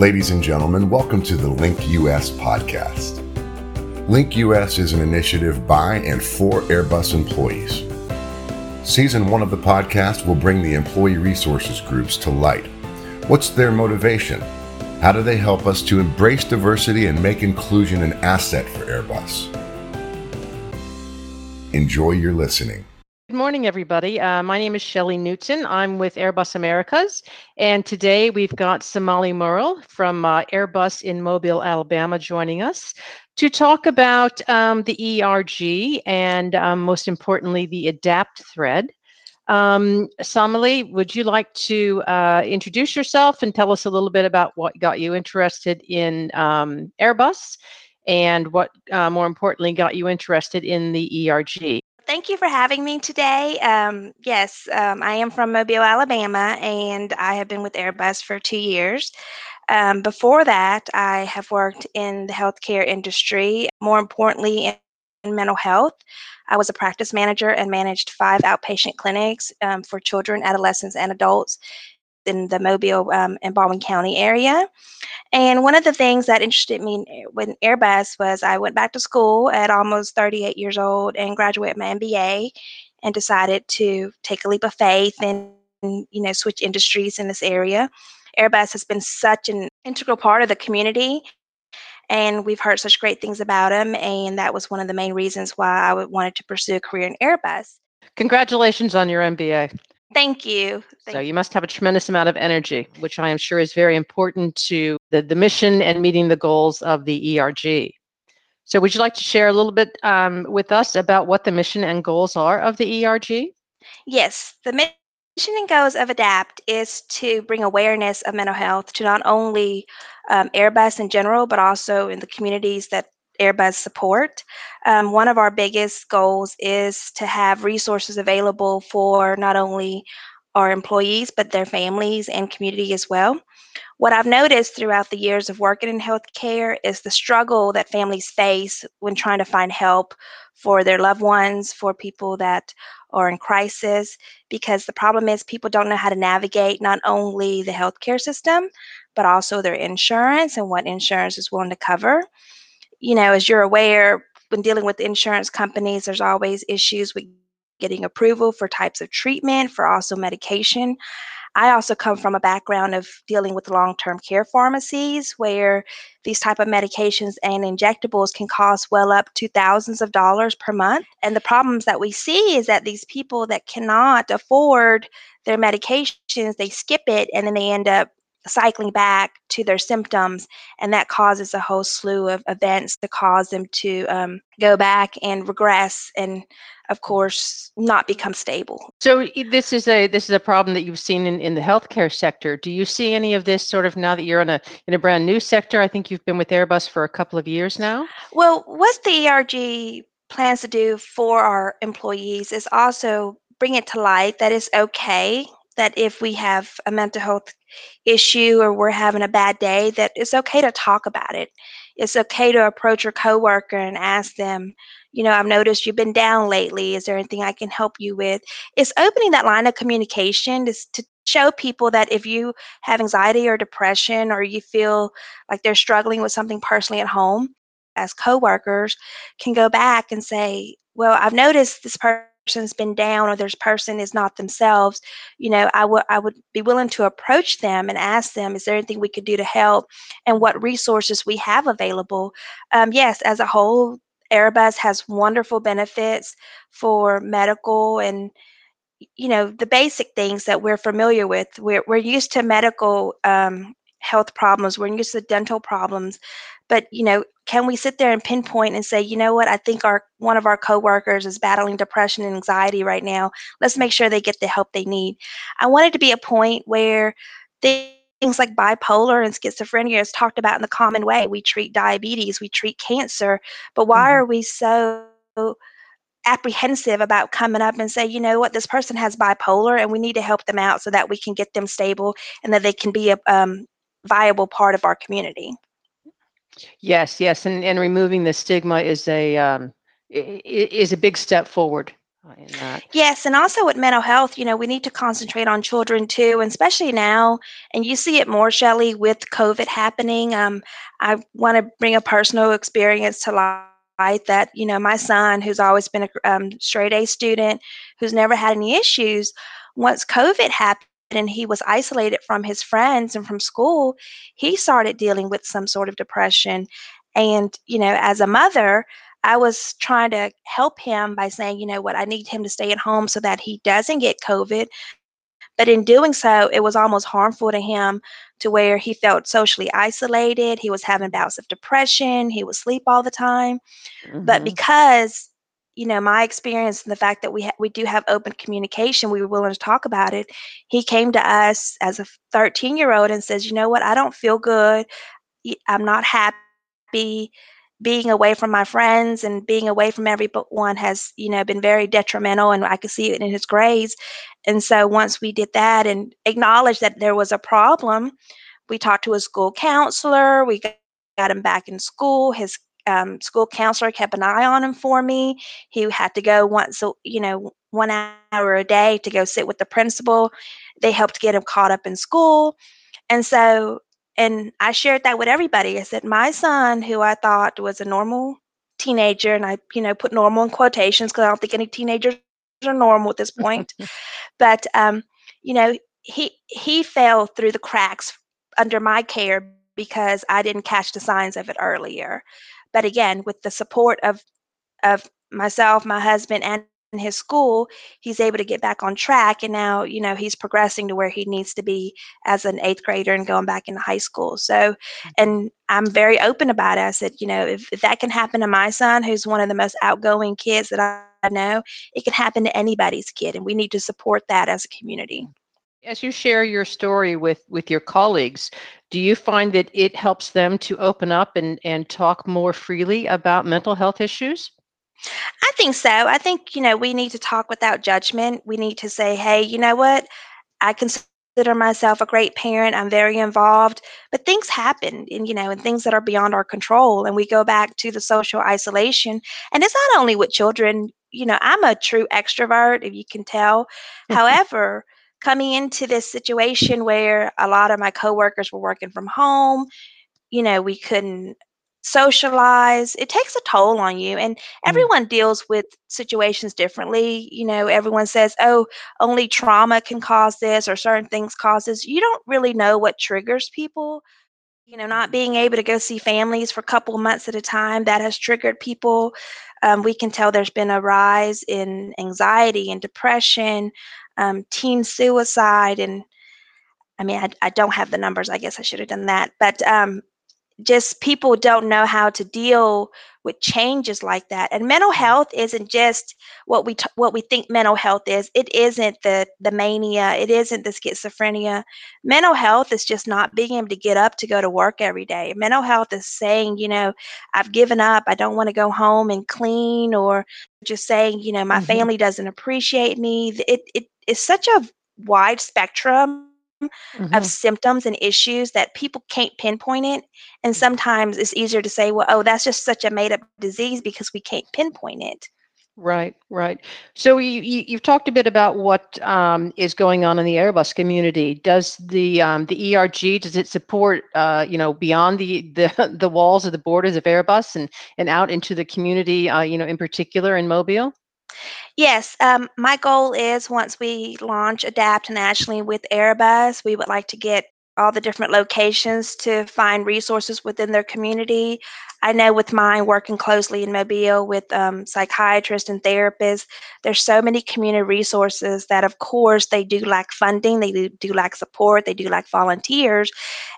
Ladies and gentlemen, welcome to the Link US podcast. Link US is an initiative by and for Airbus employees. Season one of the podcast will bring the employee resources groups to light. What's their motivation? How do they help us to embrace diversity and make inclusion an asset for Airbus? Enjoy your listening. Good morning, everybody. Uh, my name is Shelley Newton. I'm with Airbus Americas, and today we've got Somali Murrell from uh, Airbus in Mobile, Alabama, joining us to talk about um, the ERG and, um, most importantly, the ADAPT thread. Um, Somali, would you like to uh, introduce yourself and tell us a little bit about what got you interested in um, Airbus and what, uh, more importantly, got you interested in the ERG? Thank you for having me today. Um, yes, um, I am from Mobile, Alabama, and I have been with Airbus for two years. Um, before that, I have worked in the healthcare industry, more importantly, in, mental health. I was a practice manager and managed five outpatient clinics um, for children, adolescents, and adults in the Mobile um, and Baldwin County area. And one of the things that interested me with Airbus was I went back to school at almost 38 years old and graduated my MBA and decided to take a leap of faith and you know switch industries in this area. Airbus has been such an integral part of the community and we've heard such great things about them and that was one of the main reasons why I wanted to pursue a career in Airbus. Congratulations on your MBA. Thank you. Thank so you must have a tremendous amount of energy, which I am sure is very important to the, the mission and meeting the goals of the ERG. So would you like to share a little bit um, with us about what the mission and goals are of the ERG? Yes, the mission and goals of ADAPT is to bring awareness of mental health to not only um, Airbus in general, but also in the communities that Airbus support. Um, one of our biggest goals is to have resources available for not only our employees, but their families and community as well. What I've noticed throughout the years of working in healthcare is the struggle that families face when trying to find help for their loved ones, for people that are in crisis, because the problem is people don't know how to navigate not only the healthcare system, but also their insurance and what insurance is willing to cover you know, as you're aware, when dealing with insurance companies, there's always issues with getting approval for types of treatment, for also medication. I also come from a background of dealing with long-term care pharmacies where these type of medications and injectables can cost well up to thousands of dollars per month. And the problems that we see is that these people that cannot afford their medications, they skip it and then they end up cycling back to their symptoms, and that causes a whole slew of events to cause them to um, go back and regress, and of course, not become stable. So this is a this is a problem that you've seen in, in the healthcare sector. Do you see any of this sort of now that you're in a in a brand new sector? I think you've been with Airbus for a couple of years now. Well, what the ERG plans to do for our employees is also bring it to light that it's okay that if we have a mental health issue or we're having a bad day, that it's okay to talk about it. It's okay to approach your coworker and ask them, you know, I've noticed you've been down lately. Is there anything I can help you with? It's opening that line of communication to, to show people that if you have anxiety or depression or you feel like they're struggling with something personally at home, as coworkers can go back and say, well, I've noticed this person person's been down or this person is not themselves, you know, I would I would be willing to approach them and ask them, is there anything we could do to help, and what resources we have available. Um, yes, as a whole, Airbus has wonderful benefits for medical and you know the basic things that we're familiar with. We're we're used to medical um, health problems. We're used to dental problems, but you know can we sit there and pinpoint and say you know what? I think our one of our coworkers is battling depression and anxiety right now. Let's make sure they get the help they need. I want it to be a point where things like bipolar and schizophrenia is talked about in the common way. We treat diabetes we treat cancer but why mm-hmm. are we so apprehensive about coming up and say, you know what, this person has bipolar and we need to help them out so that we can get them stable and that they can be a um, viable part of our community. Yes, yes, and and removing the stigma is a um, is a big step forward in that. Yes, and also with mental health, you know, we need to concentrate on children too, and especially now. And you see it more, Shelley, with COVID happening. Um, I want to bring a personal experience to light that you know my son, who's always been a um, straight A student, who's never had any issues, once COVID happened and he was isolated from his friends and from school, he started dealing with some sort of depression. And you know, as a mother, I was trying to help him by saying, you know what, I need him to stay at home so that he doesn't get COVID. But in doing so, it was almost harmful to him to where he felt socially isolated. He was having bouts of depression. He would sleep all the time. Mm-hmm. But because you know my experience and the fact that we ha- we do have open communication we were willing to talk about it he came to us as a 13 year old and says you know what? I don't feel good. I'm not happy being away from my friends and being away from everyone has you know been very detrimental and i could see it in his grades. And so once we did that and acknowledged that there was a problem we talked to a school counselor we got him back in school his um, school counselor kept an eye on him for me he had to go once you know one hour a day to go sit with the principal they helped get him caught up in school and so and I shared that with everybody. I said, my son, who I thought was a normal teenager, and I, you know, put normal in quotations because I don't think any teenagers are normal at this point. but um, you know, he he fell through the cracks under my care because I didn't catch the signs of it earlier. But again, with the support of of myself, my husband, and his school, he's able to get back on track. And now, you know, he's progressing to where he needs to be as an eighth grader and going back into high school. So, mm-hmm. and I'm very open about it. I said, you know, if, if that can happen to my son, who's one of the most outgoing kids that I know, it can happen to anybody's kid. And we need to support that as a community. As you share your story with, with your colleagues, do you find that it helps them to open up and, and talk more freely about mental health issues? I think so. I think, you know, we need to talk without judgment. We need to say, hey, you know what? I consider myself a great parent. I'm very involved, but things happen and, you know, and things that are beyond our control. And we go back to the social isolation. And it's not only with children, you know, I'm a true extrovert, if you can tell. However, coming into this situation where a lot of my coworkers were working from home, you know, we couldn't socialize it takes a toll on you and mm. everyone deals with situations differently you know everyone says oh only trauma can cause this or certain things causes you don't really know what triggers people you know not being able to go see families for a couple months at a time that has triggered people um, we can tell there's been a rise in anxiety and depression um, teen suicide and I mean, I, I, don't have the numbers. I guess I should have done that. But um, just people don't know how to deal with changes like that and mental mm-hmm. health isn't just what we t- what we think mental health is it isn't the the mania it isn't the schizophrenia mental health is just not being able to get up to go to work every day mental health is saying you know i've given up i don't want to go home and clean or just saying you know my mm-hmm. family doesn't appreciate me it, it it's such a wide spectrum mm-hmm. of symptoms and issues that people can't pinpoint it. And mm-hmm. sometimes it's easier to say, well, oh, that's just such a made up disease because we can't pinpoint it. Right, right. So you, you have talked a bit about what um, is going on in the Airbus community. Does the um, the ERG does it support uh, you know beyond the, the the walls of the borders of Airbus and and out into the community uh, you know in particular in Mobile? Yes, um, my goal is once we launch Adapt nationally with Airbus, we would like to get all the different locations to find resources within their community. I know with mine working closely in Mobile with um, psychiatrists and therapists, there's so many community resources that, of course, they do lack funding, they do, do lack support, they do lack volunteers.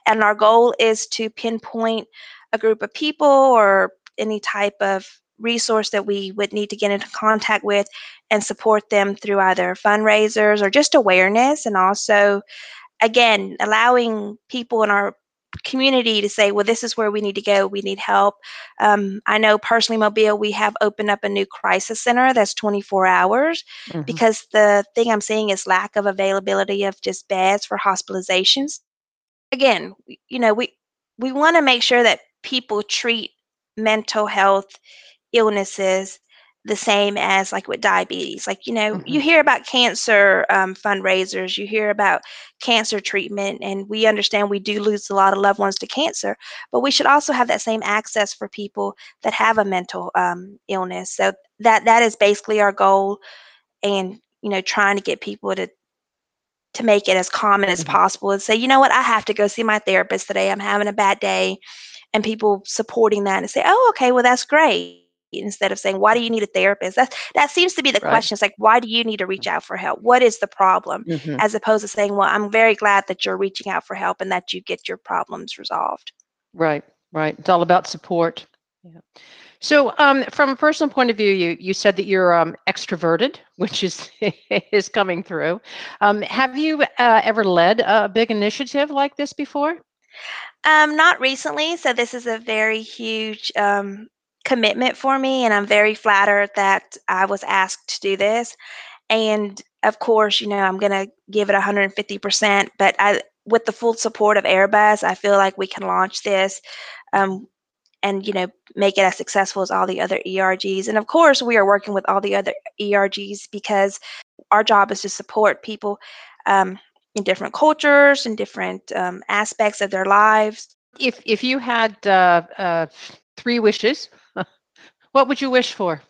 And our goal is to pinpoint a group of people or any type of resource that we would need to get into contact with and support them through either fundraisers or just awareness. And also again allowing people in our community to say well this is where we need to go. We need help. Um, i know personally mobile we have opened up a new crisis center that's 24 hours mm-hmm. because the thing i'm seeing is lack of availability of just beds for hospitalizations. Again you know we we want to make sure that people treat mental health illnesses the same as like with diabetes. Like, you know, mm-hmm. you hear about cancer um, fundraisers, you hear about cancer treatment, and we understand we do lose a lot of loved ones to cancer, but we should also have that same access for people that have a mental um, illness. So that that is basically our goal, and you know, trying to get people to to make it as common as mm-hmm. possible and say, you know what, I have to go see my therapist today. I'm having a bad day. And people supporting that and say, oh, okay, well, that's great instead of saying why do you need a therapist? That that seems to be the right. question. It's like why do you need to reach out for help? What is the problem? Mm-hmm. as opposed to saying well i'm very glad that you're reaching out for help and that you get your problems resolved. Right right. It's all about support. Yeah. So um, from a personal point of view you you said that you're um, extroverted which is is coming through. Um, have you uh, ever led a big initiative like this before? Um, not recently. So this is a very huge um, commitment for me, and I'm very flattered that I was asked to do this. And of course, you know, I'm going to give it 150%, but I, with the full support of Airbus, I feel like we can launch this um, and, you know, make it as successful as all the other ERGs. And of course, we are working with all the other ERGs because our job is to support people um, in different cultures and different um, aspects of their lives. If, if you had uh, uh, three wishes what would you wish for,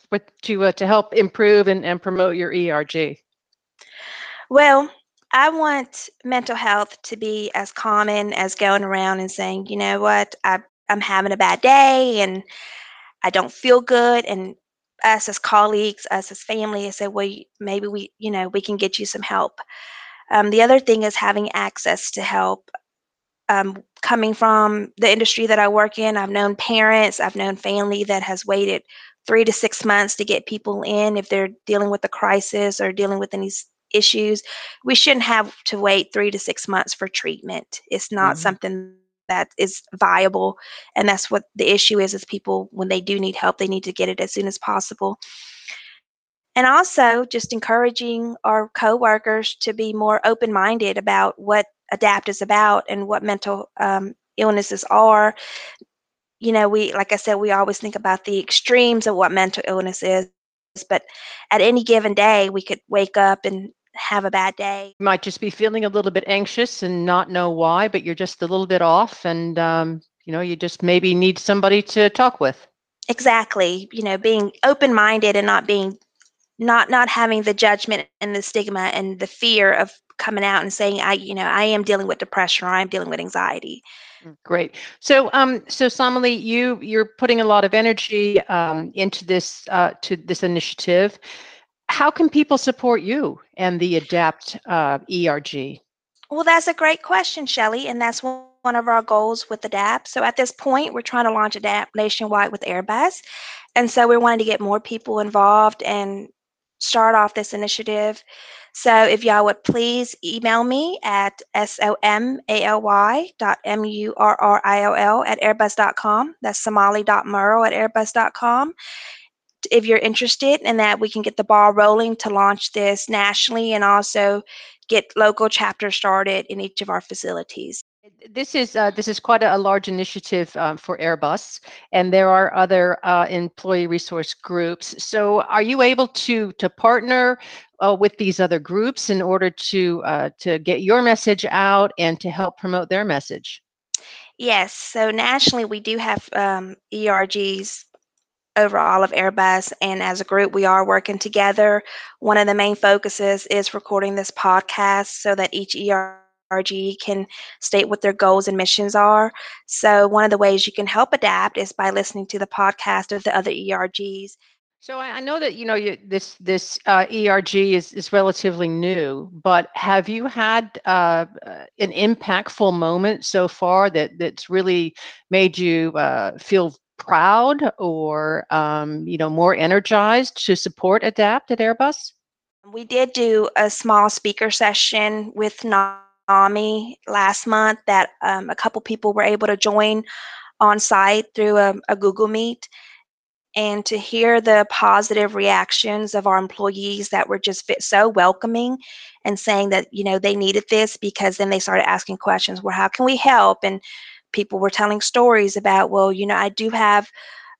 to uh, to help improve and, and promote your ERG? Well, I want mental health to be as common as going around and saying, you know what, I, I'm having a bad day and I don't feel good. And us as colleagues, us as family, I say, well, maybe we, you know, we can get you some help. Um, the other thing is having access to help um, coming from the industry that I work in, I've known parents, I've known family that has waited three to six months to get people in if they're dealing with a crisis or dealing with any issues. We shouldn't have to wait three to six months for treatment. It's not mm-hmm. something that is viable, and that's what the issue is. Is people when they do need help, they need to get it as soon as possible. And also, just encouraging our coworkers to be more open-minded about what adapt is about and what mental um, illnesses are. You know we like i said we always think about the extremes of what mental illness is but at any given day we could wake up and have a bad day. You might just be feeling a little bit anxious and not know why but you're just a little bit off and um, you know you just maybe need somebody to talk with. Exactly. You know being open minded and not being not not having the judgment and the stigma and the fear of coming out and saying i you know i am dealing with depression or i'm dealing with anxiety. Mm, great. So um so somali you you're putting a lot of energy um, into this uh, to this initiative. How can people support you and the adapt uh, erg well that's a great question shelley and that's one one of our goals with adapt. So at this point we're trying to launch adapt nationwide with airbus and so we wanted to get more people involved and start off this initiative so if y'all would please email me at m-u-r-r-i-o-l at airbus.com. That's somali.murrell at airbus.com. If you're interested in that, we can get the ball rolling to launch this nationally and also get local chapters started in each of our facilities. This is uh, this is quite a, a large initiative um, for Airbus, and there are other uh, employee resource groups. So, are you able to to partner uh, with these other groups in order to uh, to get your message out and to help promote their message? Yes. So nationally, we do have um, ERGs over all of Airbus, and as a group, we are working together. One of the main focuses is recording this podcast so that each ERG RG can state what their goals and missions are. So, one of the ways you can help adapt is by listening to the podcast of the other ERGs. So I know that you know you, this this uh, ERG is is relatively new, but have you had uh, an impactful moment so far that that's really made you uh, feel proud or um, you know more energized to support Adapt at Airbus? We did do a small speaker session with NAMI last month that um, a couple people were able to join on site through a, a Google Meet and to hear the positive reactions of our employees that were just so welcoming and saying that you know they needed this because then they started asking questions well how can we help and people were telling stories about well you know i do have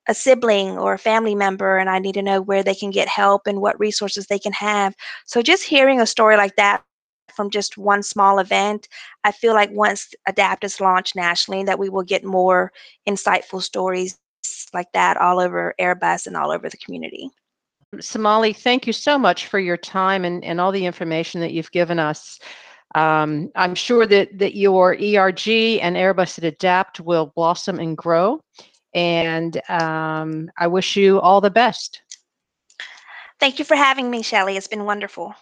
a sibling or a family member and I need to know where they can get help and what resources they can have. So just hearing a story like that from just one small event, I feel like once ADAPT is launched nationally, that we will get more insightful stories like that all over Airbus and all over the community. Somali, thank you so much for your time and, and all the information that you've given us. Um, I'm sure that, that your ERG and Airbus at Adapt will blossom and grow. And um, I wish you all the best. Thank you for having me, Shelley. It's been wonderful.